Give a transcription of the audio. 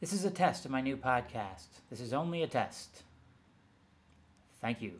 This is a test of my new podcast. This is only a test. Thank you.